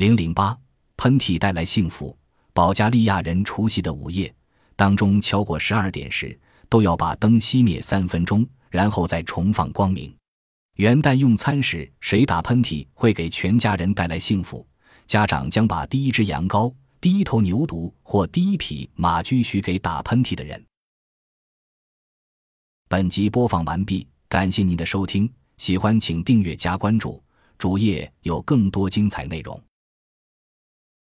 零零八，喷嚏带来幸福。保加利亚人除夕的午夜，当中敲过十二点时，都要把灯熄灭三分钟，然后再重放光明。元旦用餐时，谁打喷嚏会给全家人带来幸福？家长将把第一只羊羔、第一头牛犊或第一匹马驹许给打喷嚏的人。本集播放完毕，感谢您的收听，喜欢请订阅加关注，主页有更多精彩内容。